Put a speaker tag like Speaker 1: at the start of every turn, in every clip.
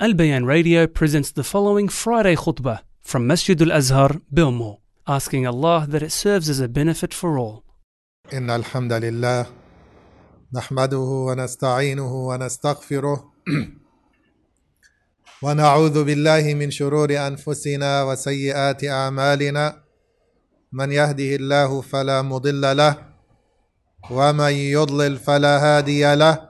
Speaker 1: Al Bayan Radio presents the following Friday khutbah from Masjid Al Azhar, Bilmo, asking Allah that it serves as a benefit for all.
Speaker 2: إن الحمد لله نحمده ونستعينه ونستغفره ونعوذ بالله من شرور أنفسنا وسيئات أعمالنا من يهده الله فلا مضل له ومن يضلل فلا هادي له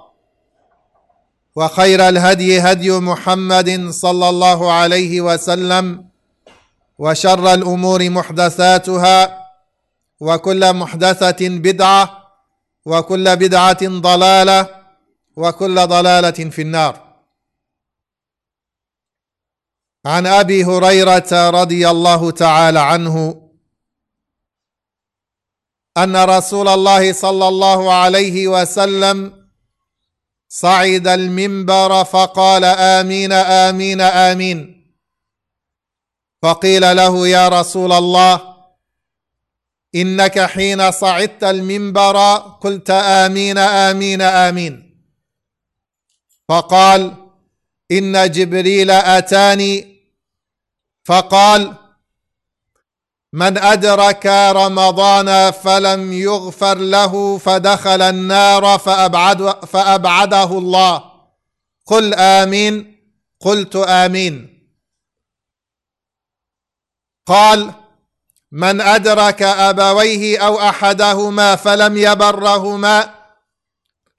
Speaker 2: وخير الهدي هدي محمد صلى الله عليه وسلم وشر الأمور محدثاتها وكل محدثة بدعة وكل بدعة ضلالة وكل ضلالة في النار. عن أبي هريرة رضي الله تعالى عنه أن رسول الله صلى الله عليه وسلم صعد المنبر فقال آمين آمين آمين. فقيل له يا رسول الله إنك حين صعدت المنبر قلت آمين آمين آمين. فقال إن جبريل أتاني فقال من أدرك رمضان فلم يغفر له فدخل النار فأبعد فأبعده الله. قل آمين. قلت آمين. قال من أدرك أبويه أو أحدهما فلم يبرهما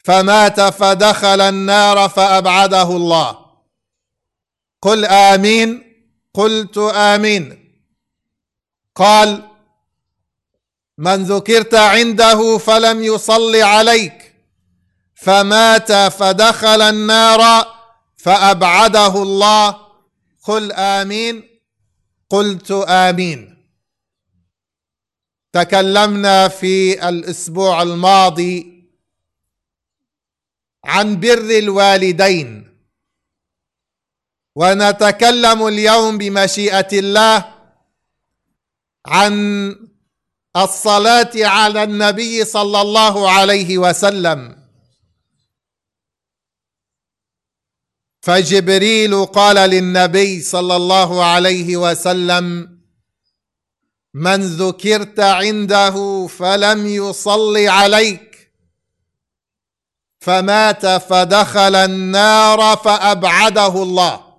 Speaker 2: فمات فدخل النار فأبعده الله. قل آمين. قلت آمين. قال من ذكرت عنده فلم يصل عليك فمات فدخل النار فأبعده الله. قل آمين. قلت آمين. تكلمنا في الأسبوع الماضي عن بر الوالدين. ونتكلم اليوم بمشيئة الله عن الصلاة على النبي صلى الله عليه وسلم. فجبريل قال للنبي صلى الله عليه وسلم من ذكرت عنده فلم يصل عليك فمات فدخل النار فأبعده الله.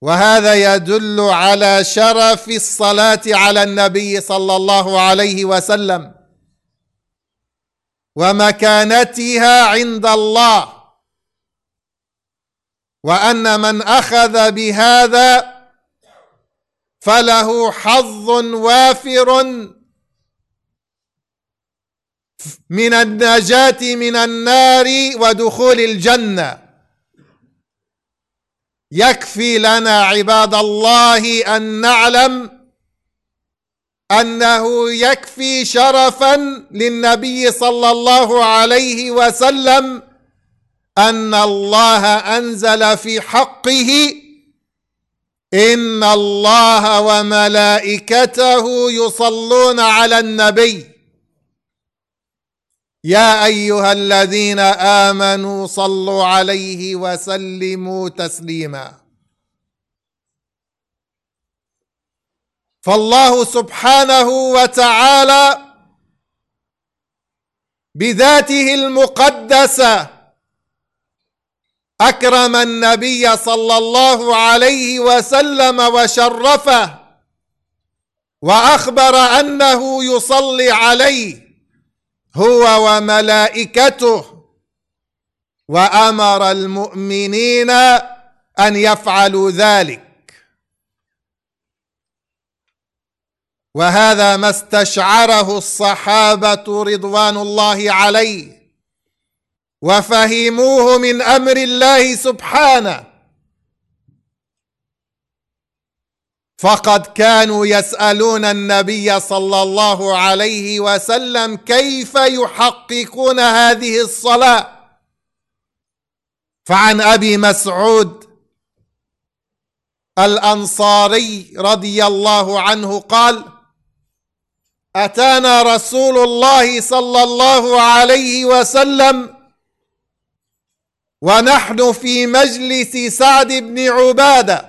Speaker 2: وهذا يدل على شرف الصلاة على النبي صلى الله عليه وسلم ومكانتها عند الله. وأن من أخذ بهذا فله حظ وافر من النجاة من النار ودخول الجنة. يكفي لنا عباد الله أن نعلم أنه يكفي شرفا للنبي صلى الله عليه وسلم أن الله أنزل في حقه إن الله وملائكته يصلون على النبي. يا أيها الذين آمنوا صلوا عليه وسلموا تسليما. فالله سبحانه وتعالى بذاته المقدسة أكرم النبي صلى الله عليه وسلم وشرفه وأخبر أنه يصلي عليه هو وملائكته. وأمر المؤمنين أن يفعلوا ذلك. وهذا ما استشعره الصحابة رضوان الله عليه. وفهموه من أمر الله سبحانه. فقد كانوا يسألون النبي صلى الله عليه وسلم كيف يحققون هذه الصلاة. فعن أبي مسعود الأنصاري رضي الله عنه قال أتانا رسول الله صلى الله عليه وسلم ونحن في مجلس سعد بن عبادة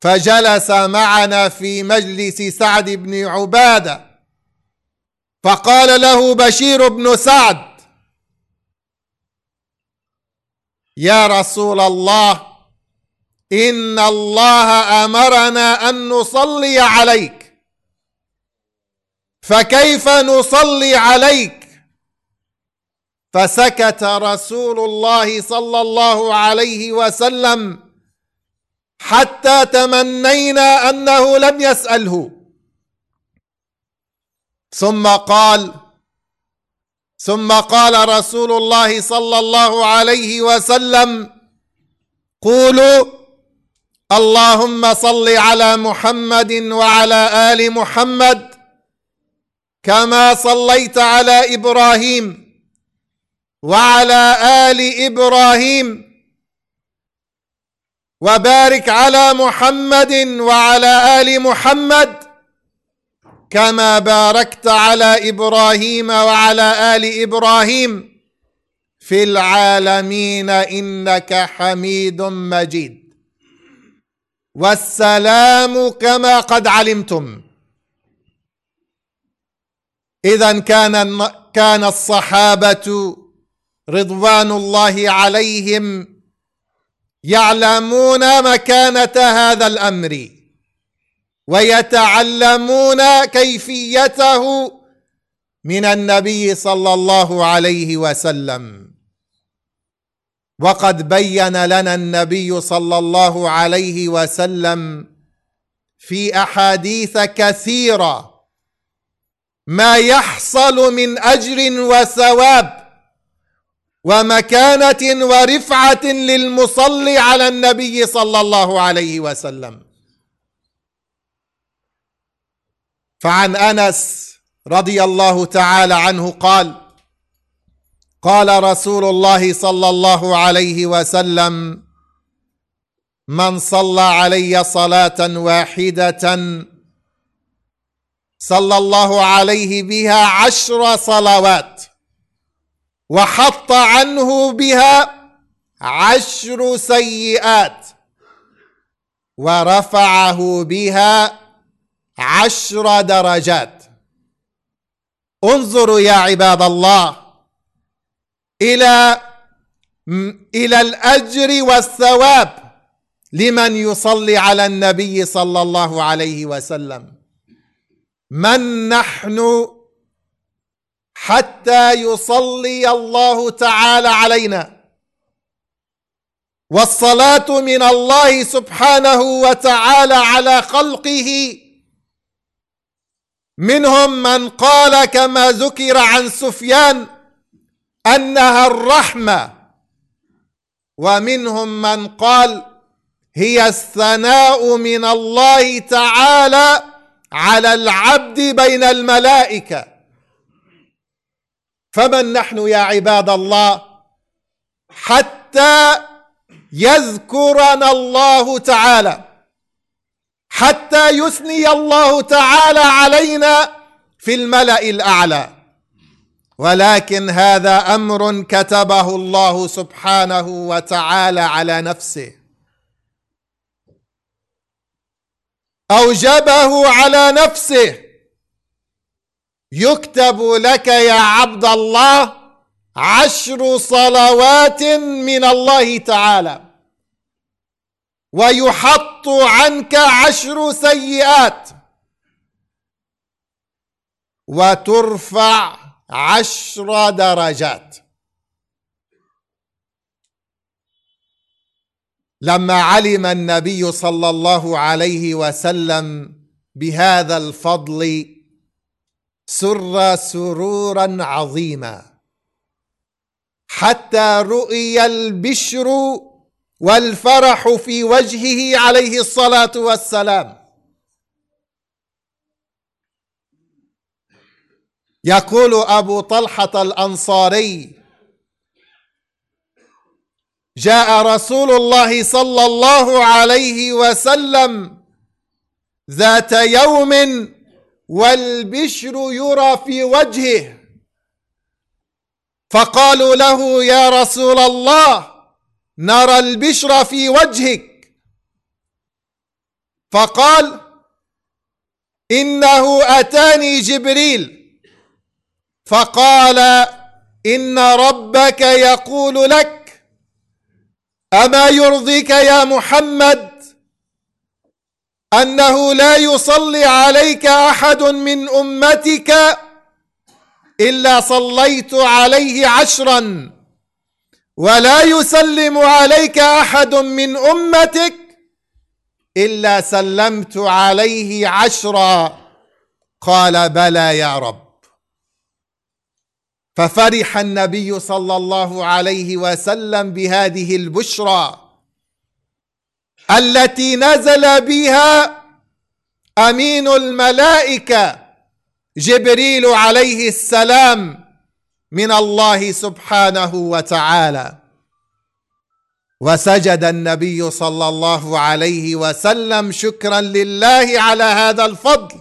Speaker 2: فجلس معنا في مجلس سعد بن عبادة. فقال له بشير بن سعد يا رسول الله إن الله أمرنا أن نصلي عليك فكيف نصلي عليك؟ فسكت رسول الله صلى الله عليه وسلم حتى تمنينا أنه لم يسأله. ثم قال ثم قال رسول الله صلى الله عليه وسلم قولوا اللهم صل على محمد وعلى آل محمد كما صليت على إبراهيم وعلى آل إبراهيم وبارك على محمد وعلى آل محمد كما باركت على إبراهيم وعلى آل إبراهيم في العالمين إنك حميد مجيد. والسلام كما قد علمتم. اذا كان كان الصحابة رضوان الله عليهم يعلمون مكانة هذا الأمر ويتعلمون كيفيته من النبي صلى الله عليه وسلم. وقد بين لنا النبي صلى الله عليه وسلم في أحاديث كثيرة ما يحصل من أجر وثواب. ومكانة ورفعة للمصلي على النبي صلى الله عليه وسلم. فعن أنس رضي الله تعالى عنه قال قال رسول الله صلى الله عليه وسلم من صلى علي صلاة واحدة صلى الله عليه بها عشر صلوات وحط عنه بها عشر سيئات ورفعه بها عشر درجات. انظروا يا عباد الله إلى إلى الأجر والثواب لمن يصلي على النبي صلى الله عليه وسلم. من نحن حتى يصلي الله تعالى علينا. والصلاة من الله سبحانه وتعالى على خلقه. منهم من قال كما ذكر عن سفيان أنها الرحمة. ومنهم من قال هي الثناء من الله تعالى على العبد بين الملائكة. فمن نحن يا عباد الله حتى يذكرنا الله تعالى حتى يثني الله تعالى علينا في الملأ الأعلى. ولكن هذا أمر كتبه الله سبحانه وتعالى على نفسه. أوجبه على نفسه يكتب لك يا عبد الله عشر صلوات من الله تعالى ويحط عنك عشر سيئات وترفع عشر درجات. لما علم النبي صلى الله عليه وسلم بهذا الفضل سر سرورا عظيما. حتى رؤي البشر والفرح في وجهه عليه الصلاة والسلام. يقول أبو طلحة الأنصاري جاء رسول الله صلى الله عليه وسلم ذات يوم والبشر يرى في وجهه. فقالوا له يا رسول الله نرى البشر في وجهك. فقال إنه أتاني جبريل. فقال إن ربك يقول لك أما يرضيك يا محمد؟ أنه لا يصلي عليك أحد من أمتك إلا صليت عليه عشرا ولا يسلم عليك أحد من أمتك إلا سلمت عليه عشرا. قال بلى يا رب. ففرح النبي صلى الله عليه وسلم بهذه البشرى. التي نزل بها أمين الملائكة جبريل عليه السلام من الله سبحانه وتعالى. وسجد النبي صلى الله عليه وسلم شكرا لله على هذا الفضل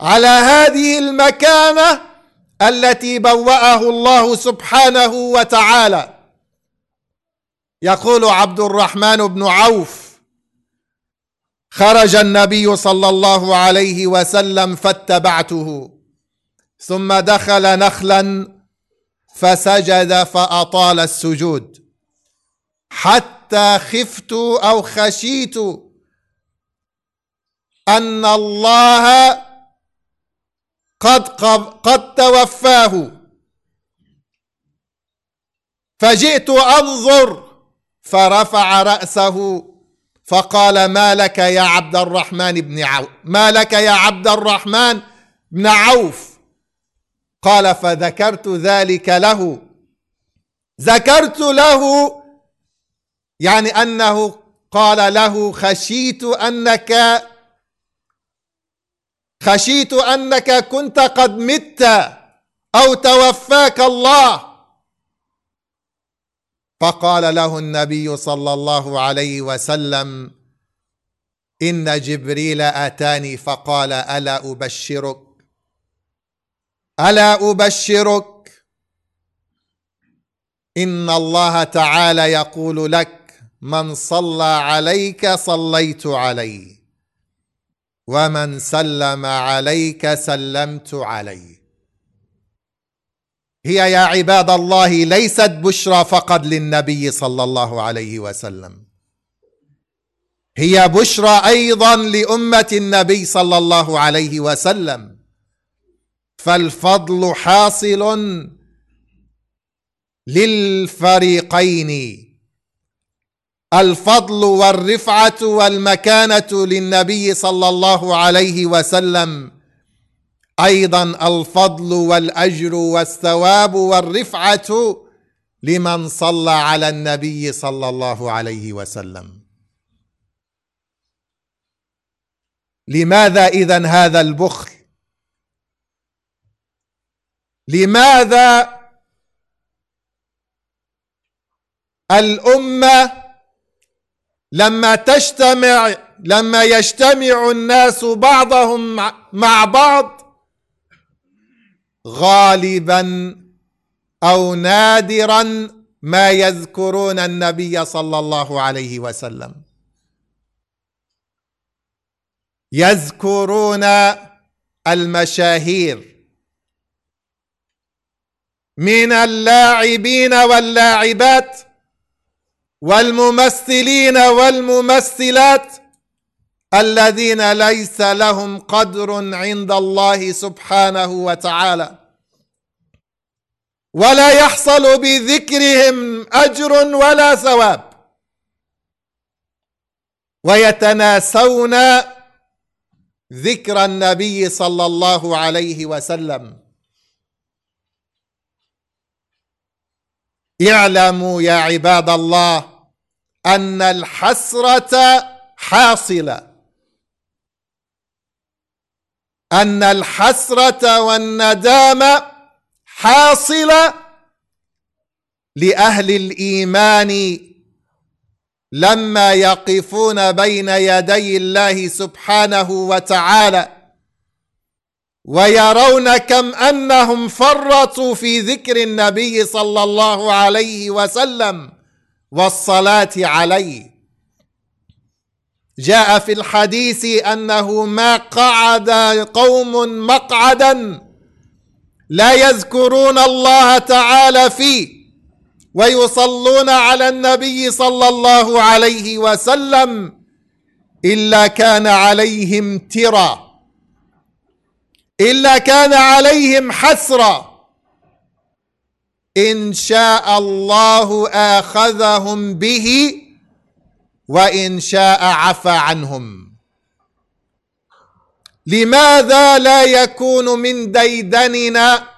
Speaker 2: على هذه المكانة التي بوأه الله سبحانه وتعالى. يقول عبد الرحمن بن عوف خرج النبي صلى الله عليه وسلم فاتبعته ثم دخل نخلا فسجد فأطال السجود. حتى خفت أو خشيت أن الله قد قد توفاه. فجئت أنظر فرفع رأسه فقال ما لك يا عبد الرحمن بن عوف ما لك يا عبد الرحمن بن عوف. قال فذكرت ذلك له. ذكرت له يعني أنه قال له خشيت انك خشيت أنك كنت قد مت أو توفاك الله. فقال له النبي صلى الله عليه وسلم إن جبريل آتاني فقال ألا أبشرك؟ ألا أبشرك؟ إن الله تعالى يقول لك من صلى عليك صليت عليه ومن سلم عليك سلمت عليه. هي يا عباد الله ليست بشرى فقط للنبي صلى الله عليه وسلم. هي بشرى أيضا لأمة النبي صلى الله عليه وسلم. فالفضل حاصل للفريقين. الفضل والرفعة والمكانة للنبي صلى الله عليه وسلم أيضا الفضل والأجر والثواب والرفعة لمن صلى على النبي صلى الله عليه وسلم. لماذا اذا هذا البخل؟ لماذا الأمة لما تجتمع لما يجتمع الناس بعضهم مع بعض غالبا أو نادرا ما يذكرون النبي صلى الله عليه وسلم. يذكرون المشاهير من اللاعبين واللاعبات والممثلين والممثلات الذين ليس لهم قدر عند الله سبحانه وتعالى. ولا يحصل بذكرهم أجر ولا ثواب. ويتناسون ذكر النبي صلى الله عليه وسلم. اعلموا يا عباد الله أن الحسرة حاصلة. أن الحسرة والندامة حاصلة لأهل الإيمان لما يقفون بين يدي الله سبحانه وتعالى ويرون كم أنهم فرطوا في ذكر النبي صلى الله عليه وسلم والصلاة عليه. جاء في الحديث أنه ما قعد قوم مقعدا لا يذكرون الله تعالى فيه ويصلون على النبي صلى الله عليه وسلم إلا كان عليهم ترى إلا كان عليهم حسرة. إن شاء الله آخذهم به وإن شاء عفى عنهم. لماذا لا يكون من ديدننا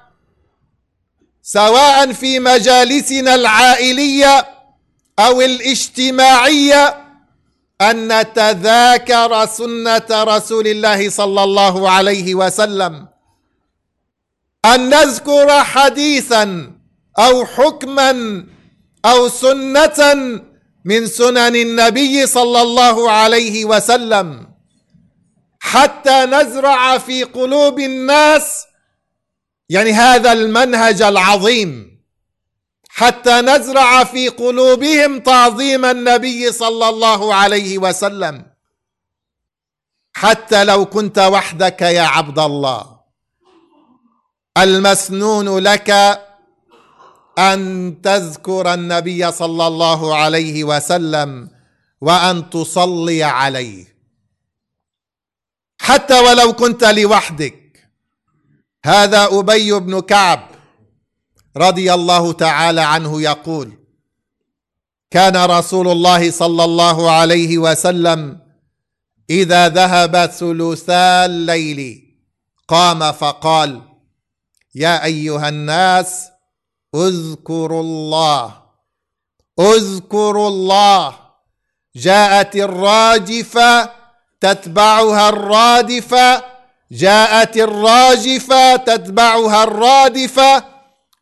Speaker 2: سواء في مجالسنا العائلية أو الاجتماعية أن نتذاكر سنة رسول الله صلى الله عليه وسلم؟ أن نذكر حديثا أو حكما أو سنة من سنن النبي صلى الله عليه وسلم. حتى نزرع في قلوب الناس يعني هذا المنهج العظيم. حتى نزرع في قلوبهم تعظيم النبي صلى الله عليه وسلم. حتى لو كنت وحدك يا عبد الله. المسنون لك أن تذكر النبي صلى الله عليه وسلم وأن تصلي عليه. حتى ولو كنت لوحدك. هذا أبي بن كعب رضي الله تعالى عنه يقول كان رسول الله صلى الله عليه وسلم إذا ذهب ثلثا الليل قام فقال يا أيها الناس اذكروا الله اذكروا الله جاءت الراجفة تتبعها الرادفة. جاءت الراجفة تتبعها الرادفة.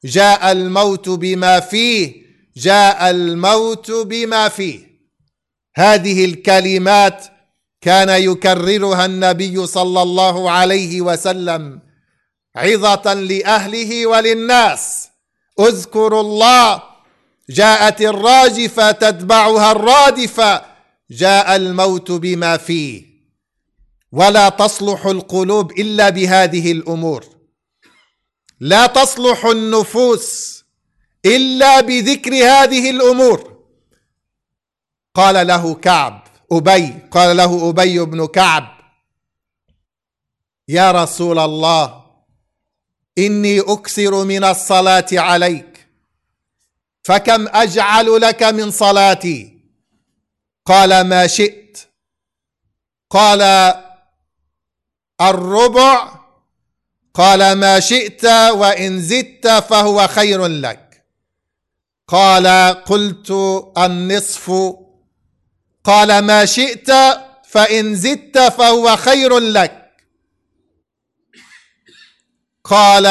Speaker 2: جاء الموت بما فيه جاء الموت بما فيه. هذه الكلمات كان يكررها النبي صلى الله عليه وسلم عظة لأهله وللناس. اذكروا الله جاءت الراجفة تتبعها الرادفة جاء الموت بما فيه. ولا تصلح القلوب إلا بهذه الأمور. لا تصلح النفوس إلا بذكر هذه الأمور. قال له كعب أبي قال له أبي بن كعب يا رسول الله إني أكثر من الصلاة عليك. فكم أجعل لك من صلاتي؟ قال ما شئت. قال الربع. قال ما شئت وإن زدت فهو خير لك. قال قلت النصف. قال ما شئت فإن زدت فهو خير لك. قال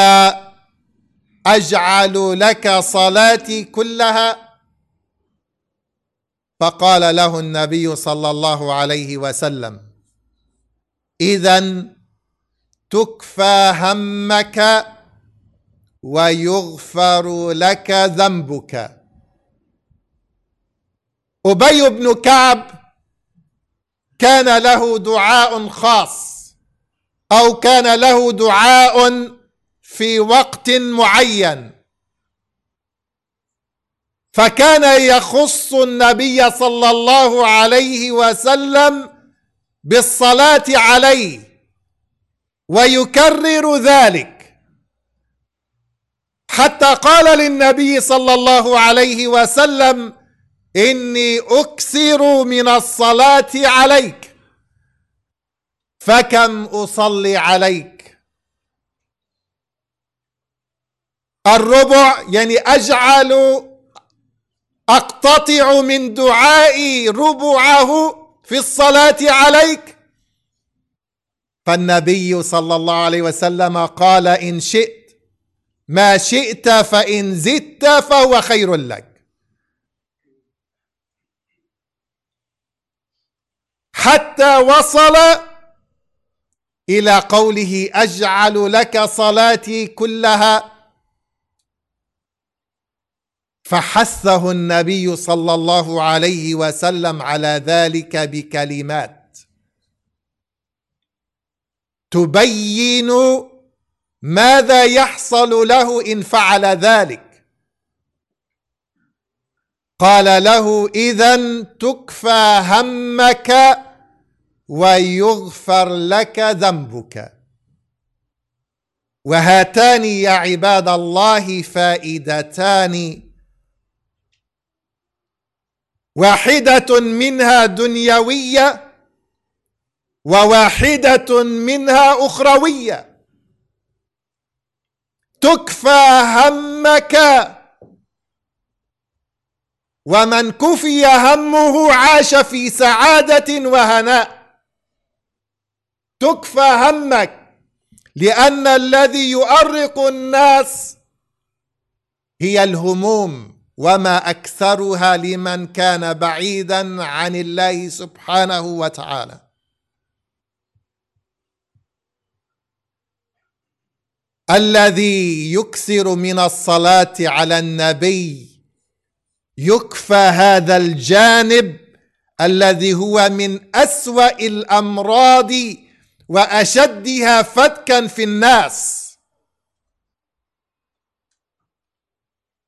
Speaker 2: أجعل لك صلاتي كلها؟ فقال له النبي صلى الله عليه وسلم اذا تكفى همك ويغفر لك ذنبك. أبي بن كعب كان له دعاء خاص أو كان له دعاء في وقت معين. فكان يخص النبي صلى الله عليه وسلم بالصلاة عليه ويكرر ذلك. حتى قال للنبي صلى الله عليه وسلم إني أكثر من الصلاة عليك فكم أصلي عليك؟ الربع يعني أجعل أقتطع من دعائي ربعه في الصلاة عليك. فالنبي صلى الله عليه وسلم قال إن شئت ما شئت فإن زدت فهو خير لك. حتى وصل إلى قوله أجعل لك صلاتي كلها. فحثه النبي صلى الله عليه وسلم على ذلك بكلمات. تبين ماذا يحصل له إن فعل ذلك. قال له اذا تكفى همك ويغفر لك ذنبك. وهاتان يا عباد الله فائدتان واحدة منها دنيوية وواحدة منها أخروية. تكفى همك ومن كفي همه عاش في سعادة وهناء. تكفى همك لأن الذي يؤرق الناس هي الهموم. وما اكثرها لمن كان بعيدا عن الله سبحانه وتعالى. الذي يكثر من الصلاه على النبي يكفى هذا الجانب الذي هو من اسوا الامراض واشدها فتكا في الناس.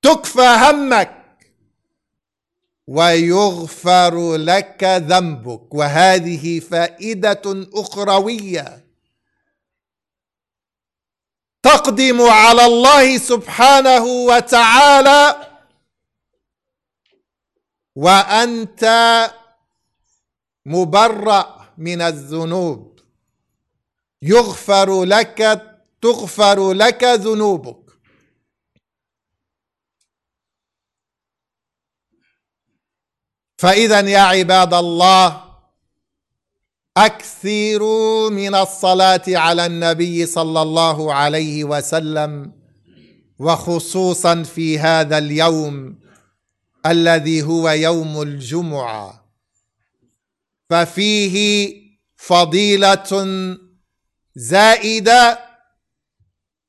Speaker 2: تكفى همك ويغفر لك ذنبك. وهذه فائدة أخروية. تقدم على الله سبحانه وتعالى وأنت مبرأ من الذنوب. يغفر لك تغفر لك ذنوبك. فإذا يا عباد الله أكثروا من الصلاة على النبي صلى الله عليه وسلم وخصوصا في هذا اليوم الذي هو يوم الجمعة. ففيه فضيلة زائدة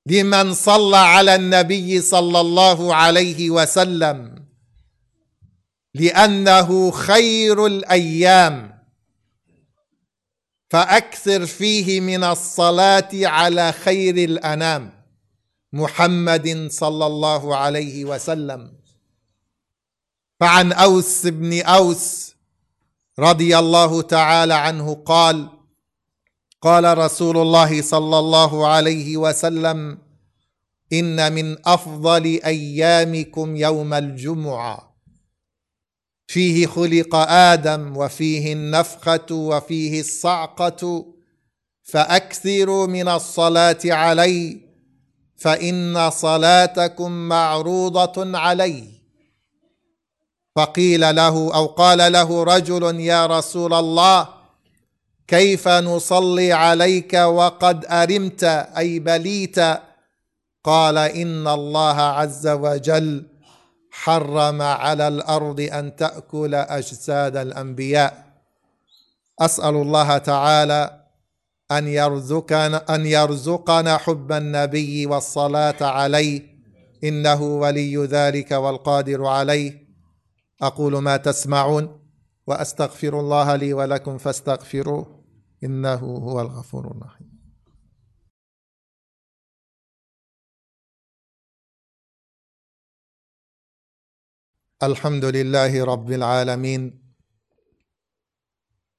Speaker 2: لمن صلى على النبي صلى الله عليه وسلم. لأنه خير الأيام. فأكثر فيه من الصلاة على خير الأنام. محمد صلى الله عليه وسلم. فعن أوس بن أوس رضي الله تعالى عنه قال قال رسول الله صلى الله عليه وسلم إن من أفضل أيامكم يوم الجمعة. فيه خلق آدم وفيه النفخة وفيه الصعقة فاكثروا من الصلاة علي فإن صلاتكم معروضة علي. فقيل له أو قال له رجل يا رسول الله كيف نصلي عليك وقد أرمت أي بليت؟ قال إن الله عز وجل حرم على الأرض أن تأكل أجساد الأنبياء. أسأل الله تعالى أن يرزقنا أن يرزقنا حب النبي والصلاة عليه. إنه ولي ذلك والقادر عليه. أقول ما تسمعون وأستغفر الله لي ولكم فاستغفروه. إنه هو الغفور الرحيم. الحمد لله رب العالمين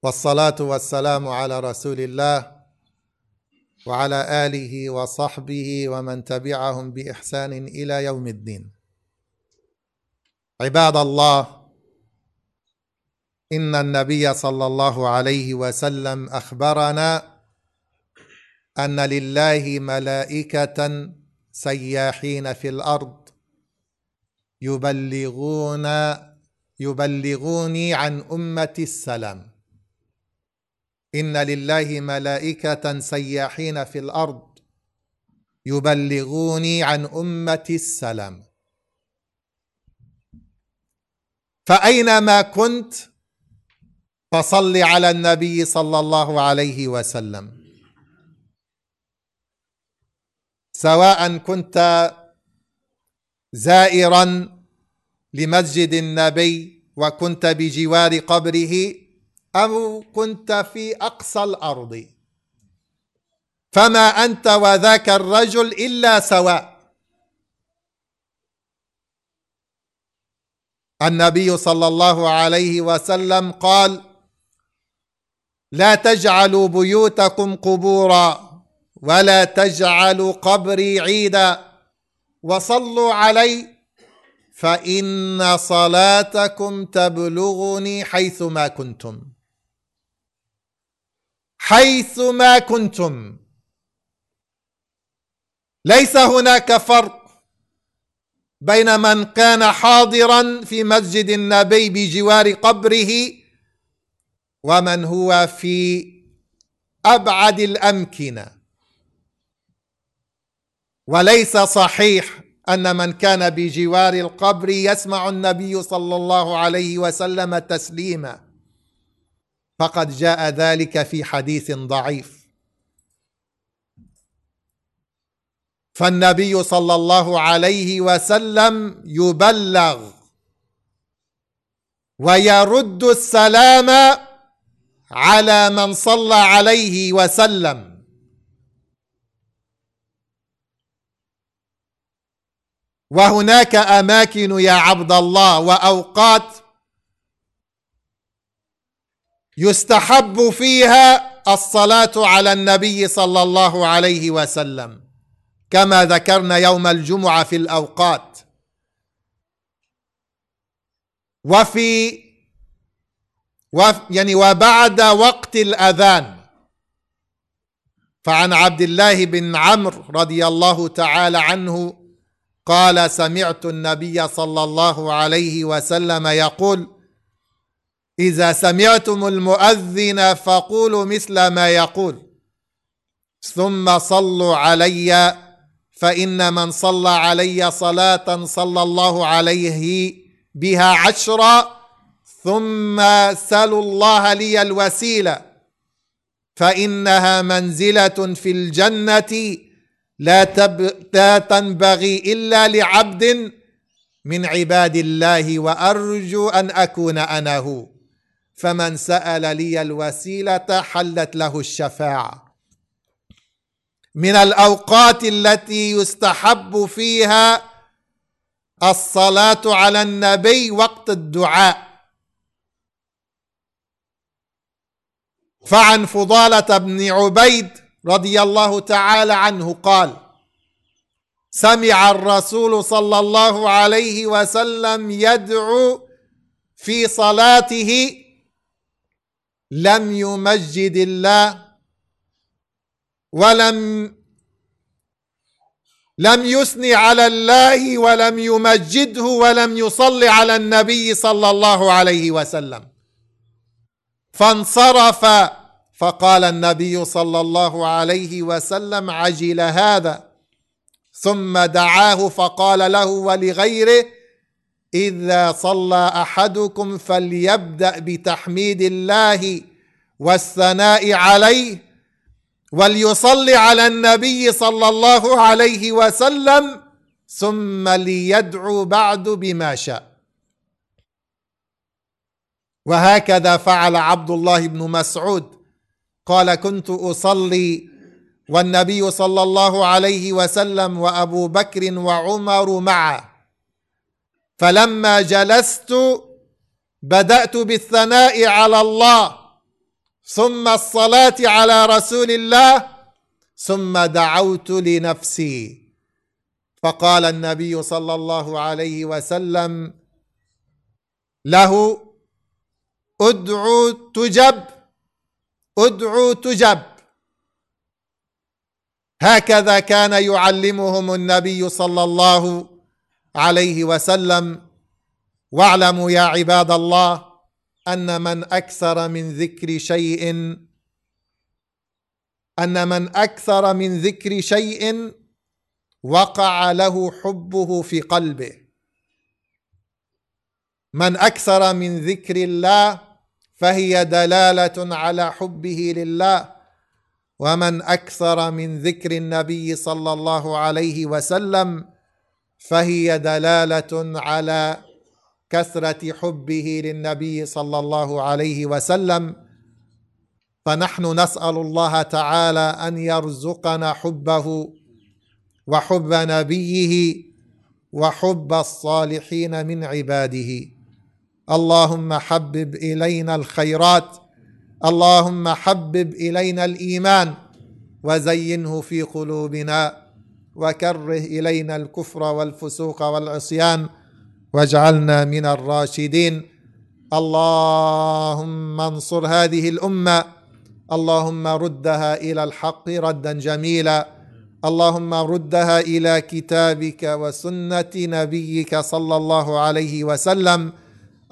Speaker 2: والصلاة والسلام على رسول الله وعلى آله وصحبه ومن تبعهم بإحسان إلى يوم الدين. عباد الله إن النبي صلى الله عليه وسلم أخبرنا أن لله ملائكة سياحين في الأرض يبلغون يبلغوني عن امتي السلام. إن لله ملائكة سياحين في الأرض يبلغوني عن امتي السلام. فأينما كنت فصل على النبي صلى الله عليه وسلم. سواء كنت زائرا لمسجد النبي وكنت بجوار قبره أو كنت في أقصى الأرض. فما أنت وذاك الرجل إلا سواء. النبي صلى الله عليه وسلم قال لا تجعلوا بيوتكم قبورا ولا تجعلوا قبري عيدا وصلوا علي فان صلاتكم تبلغني حيثما كنتم. حيثما كنتم. ليس هناك فرق بين من كان حاضرا في مسجد النبي بجوار قبره ومن هو في ابعد الامكنه. وليس صحيح أن من كان بجوار القبر يسمع النبي صلى الله عليه وسلم تسليما. فقد جاء ذلك في حديث ضعيف. فالنبي صلى الله عليه وسلم يبلغ ويرد السلام على من صلى عليه وسلم. وهناك أماكن يا عبد الله وأوقات يستحب فيها الصلاة على النبي صلى الله عليه وسلم كما ذكرنا يوم الجمعة في الأوقات. وفي يعني وبعد وقت الأذان. فعن عبد الله بن عمرو رضي الله تعالى عنه قال سمعت النبي صلى الله عليه وسلم يقول إذا سمعتم المؤذن فقولوا مثل ما يقول ثم صلوا علي فإن من صلى علي صلاة صلى الله عليه بها عشرا ثم سلوا الله لي الوسيلة فإنها منزلة في الجنة لا, تب... لا تنبغي إلا لعبد من عباد الله وأرجو أن أكون أنا هو. فمن سأل لي الوسيلة حلت له الشفاعة. من الأوقات التي يستحب فيها الصلاة على النبي وقت الدعاء. فعن فضالة بن عبيد رضي الله تعالى عنه قال سمع الرسول صلى الله عليه وسلم يدعو في صلاته لم يمجد الله ولم لم يثني على الله ولم يمجده ولم يصل على النبي صلى الله عليه وسلم. فانصرف فقال النبي صلى الله عليه وسلم عجل هذا. ثم دعاه فقال له ولغيره إذا صلى أحدكم فليبدأ بتحميد الله والثناء عليه وليصلي على النبي صلى الله عليه وسلم ثم ليدعو بعد بما شاء. وهكذا فعل عبد الله بن مسعود. قال كنت أصلي والنبي صلى الله عليه وسلم وأبو بكر وعمر معه. فلما جلست بدأت بالثناء على الله ثم الصلاة على رسول الله ثم دعوت لنفسي. فقال النبي صلى الله عليه وسلم له ادعو تجب. ادعو تجب. هكذا كان يعلمهم النبي صلى الله عليه وسلم. واعلموا يا عباد الله أن من أكثر من ذكر شيء أن من أكثر من ذكر شيء وقع له حبه في قلبه. من أكثر من ذكر الله فهي دلالة على حبه لله. ومن أكثر من ذكر النبي صلى الله عليه وسلم فهي دلالة على كثرة حبه للنبي صلى الله عليه وسلم. فنحن نسأل الله تعالى أن يرزقنا حبه وحب نبيه وحب الصالحين من عباده. اللهم حبب إلينا الخيرات. اللهم حبب إلينا الإيمان. وزينه في قلوبنا. وكره إلينا الكفر والفسوق والعصيان. واجعلنا من الراشدين. اللهم انصر هذه الأمة. اللهم ردها إلى الحق ردا جميلا. اللهم ردها إلى كتابك وسنة نبيك صلى الله عليه وسلم.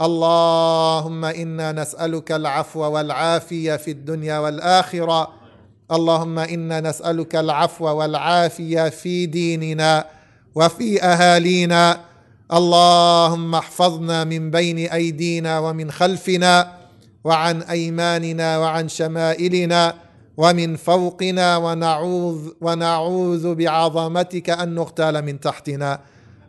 Speaker 2: اللهم إنا نسألك العفو والعافية في الدنيا والآخرة. اللهم إنا نسألك العفو والعافية في ديننا وفي أهالينا. اللهم احفظنا من بين أيدينا ومن خلفنا وعن أيماننا وعن شمائلنا ومن فوقنا. ونعوذ ونعوذ بعظمتك أن نغتال من تحتنا.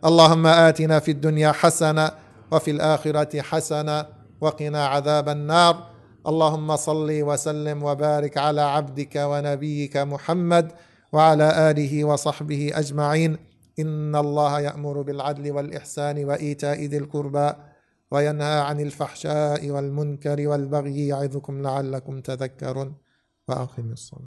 Speaker 2: اللهم آتنا في الدنيا حسنة وفي الآخرة حسنة وقنا عذاب النار. اللهم صل وسلم وبارك على عبدك ونبيك محمد وعلى آله وصحبه أجمعين. إن الله يأمر بالعدل والإحسان وإيتاء ذي القربى وينهى عن الفحشاء والمنكر والبغي يعظكم لعلكم تذكرون. وأقم الصلاة.